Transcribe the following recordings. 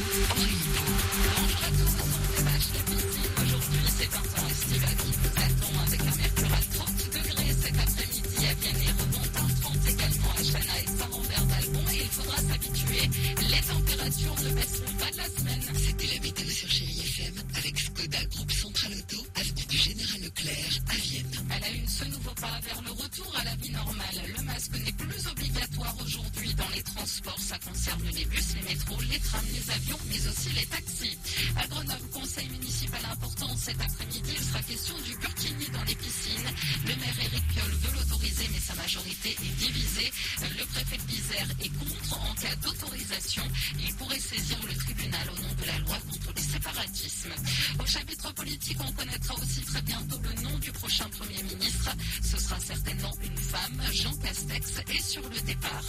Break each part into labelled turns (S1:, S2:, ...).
S1: Bonjour à tous, on se dépêche
S2: de pitié. Aujourd'hui, c'est un temps estivale qui avec un mercure à 30 degrés. Cet après-midi, elle vient et
S1: rebond 30 également à Chana et par envers d'albon. Et il faudra s'habituer, les températures ne baisseront pas de la semaine. Les transports. Ça concerne les bus, les métros, les trams, les avions, mais aussi les taxis. À Grenoble, conseil municipal important cet après-midi, il sera question du burkini dans les piscines. Le maire Éric Piolle mais sa majorité est divisée. Le préfet de l'Isère est contre en cas d'autorisation. Il pourrait saisir le tribunal au nom de la loi contre les séparatismes. Au chapitre politique, on connaîtra aussi très bientôt le nom du prochain Premier ministre. Ce sera certainement une femme, Jean Castex, est sur le départ.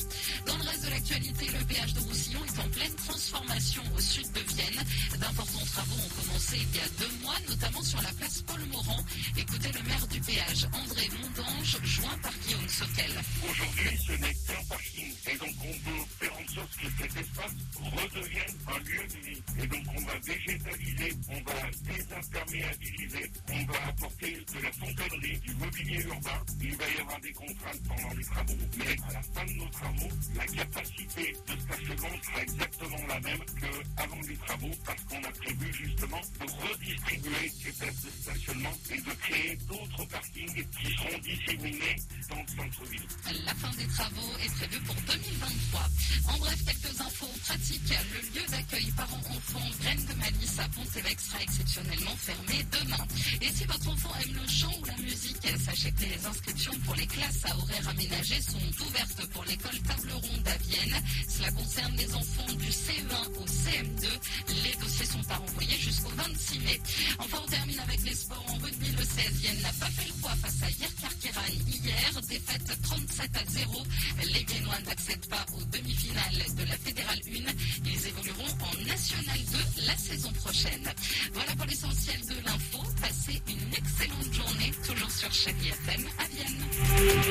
S1: Dans le reste de l'actualité, le péage de Roussillon est en pleine transformation au sud de Vienne. D'importants travaux ont commencé il y a deux mois, notamment sur la place Paul Morand. Écoutez le maire du péage, Joint par Guillaume Sautel.
S3: Aujourd'hui, ce n'est qu'un parking. Et donc, on sorte que cet espace redevienne un lieu de vie. Et donc, on va végétaliser, on va désimperméabiliser, on va apporter de la fontanerie, du mobilier urbain. Il va y avoir des contraintes pendant les travaux. Mais à la fin de nos travaux, la capacité de stationnement sera exactement la même qu'avant les travaux parce qu'on a prévu justement de redistribuer ces places de stationnement et de créer d'autres parkings qui seront disséminés dans le centre-ville.
S1: La fin des travaux d'accueil parents-enfants Graines de Malice à Pont-Évêque sera exceptionnellement fermé demain. Et si votre enfant aime le chant ou la musique, sachez que les inscriptions pour les classes à horaires aménagés sont ouvertes pour l'école Table Ronde à Vienne. Cela concerne les enfants du CE1 au CM2. Les dossiers sont à renvoyer jusqu'au 26 mai. Enfin, on termine avec les sports en rugby. Le 16 Vienne n'a pas fait le poids face à Yerkarkiran hier. Défaite 37 à 0. Les Viennois n'accèdent pas aux demi-finales de la Fédérale 1. National 2 la saison prochaine. Voilà pour l'essentiel de l'info. Passez une excellente journée, toujours sur Chérie FM à Vienne.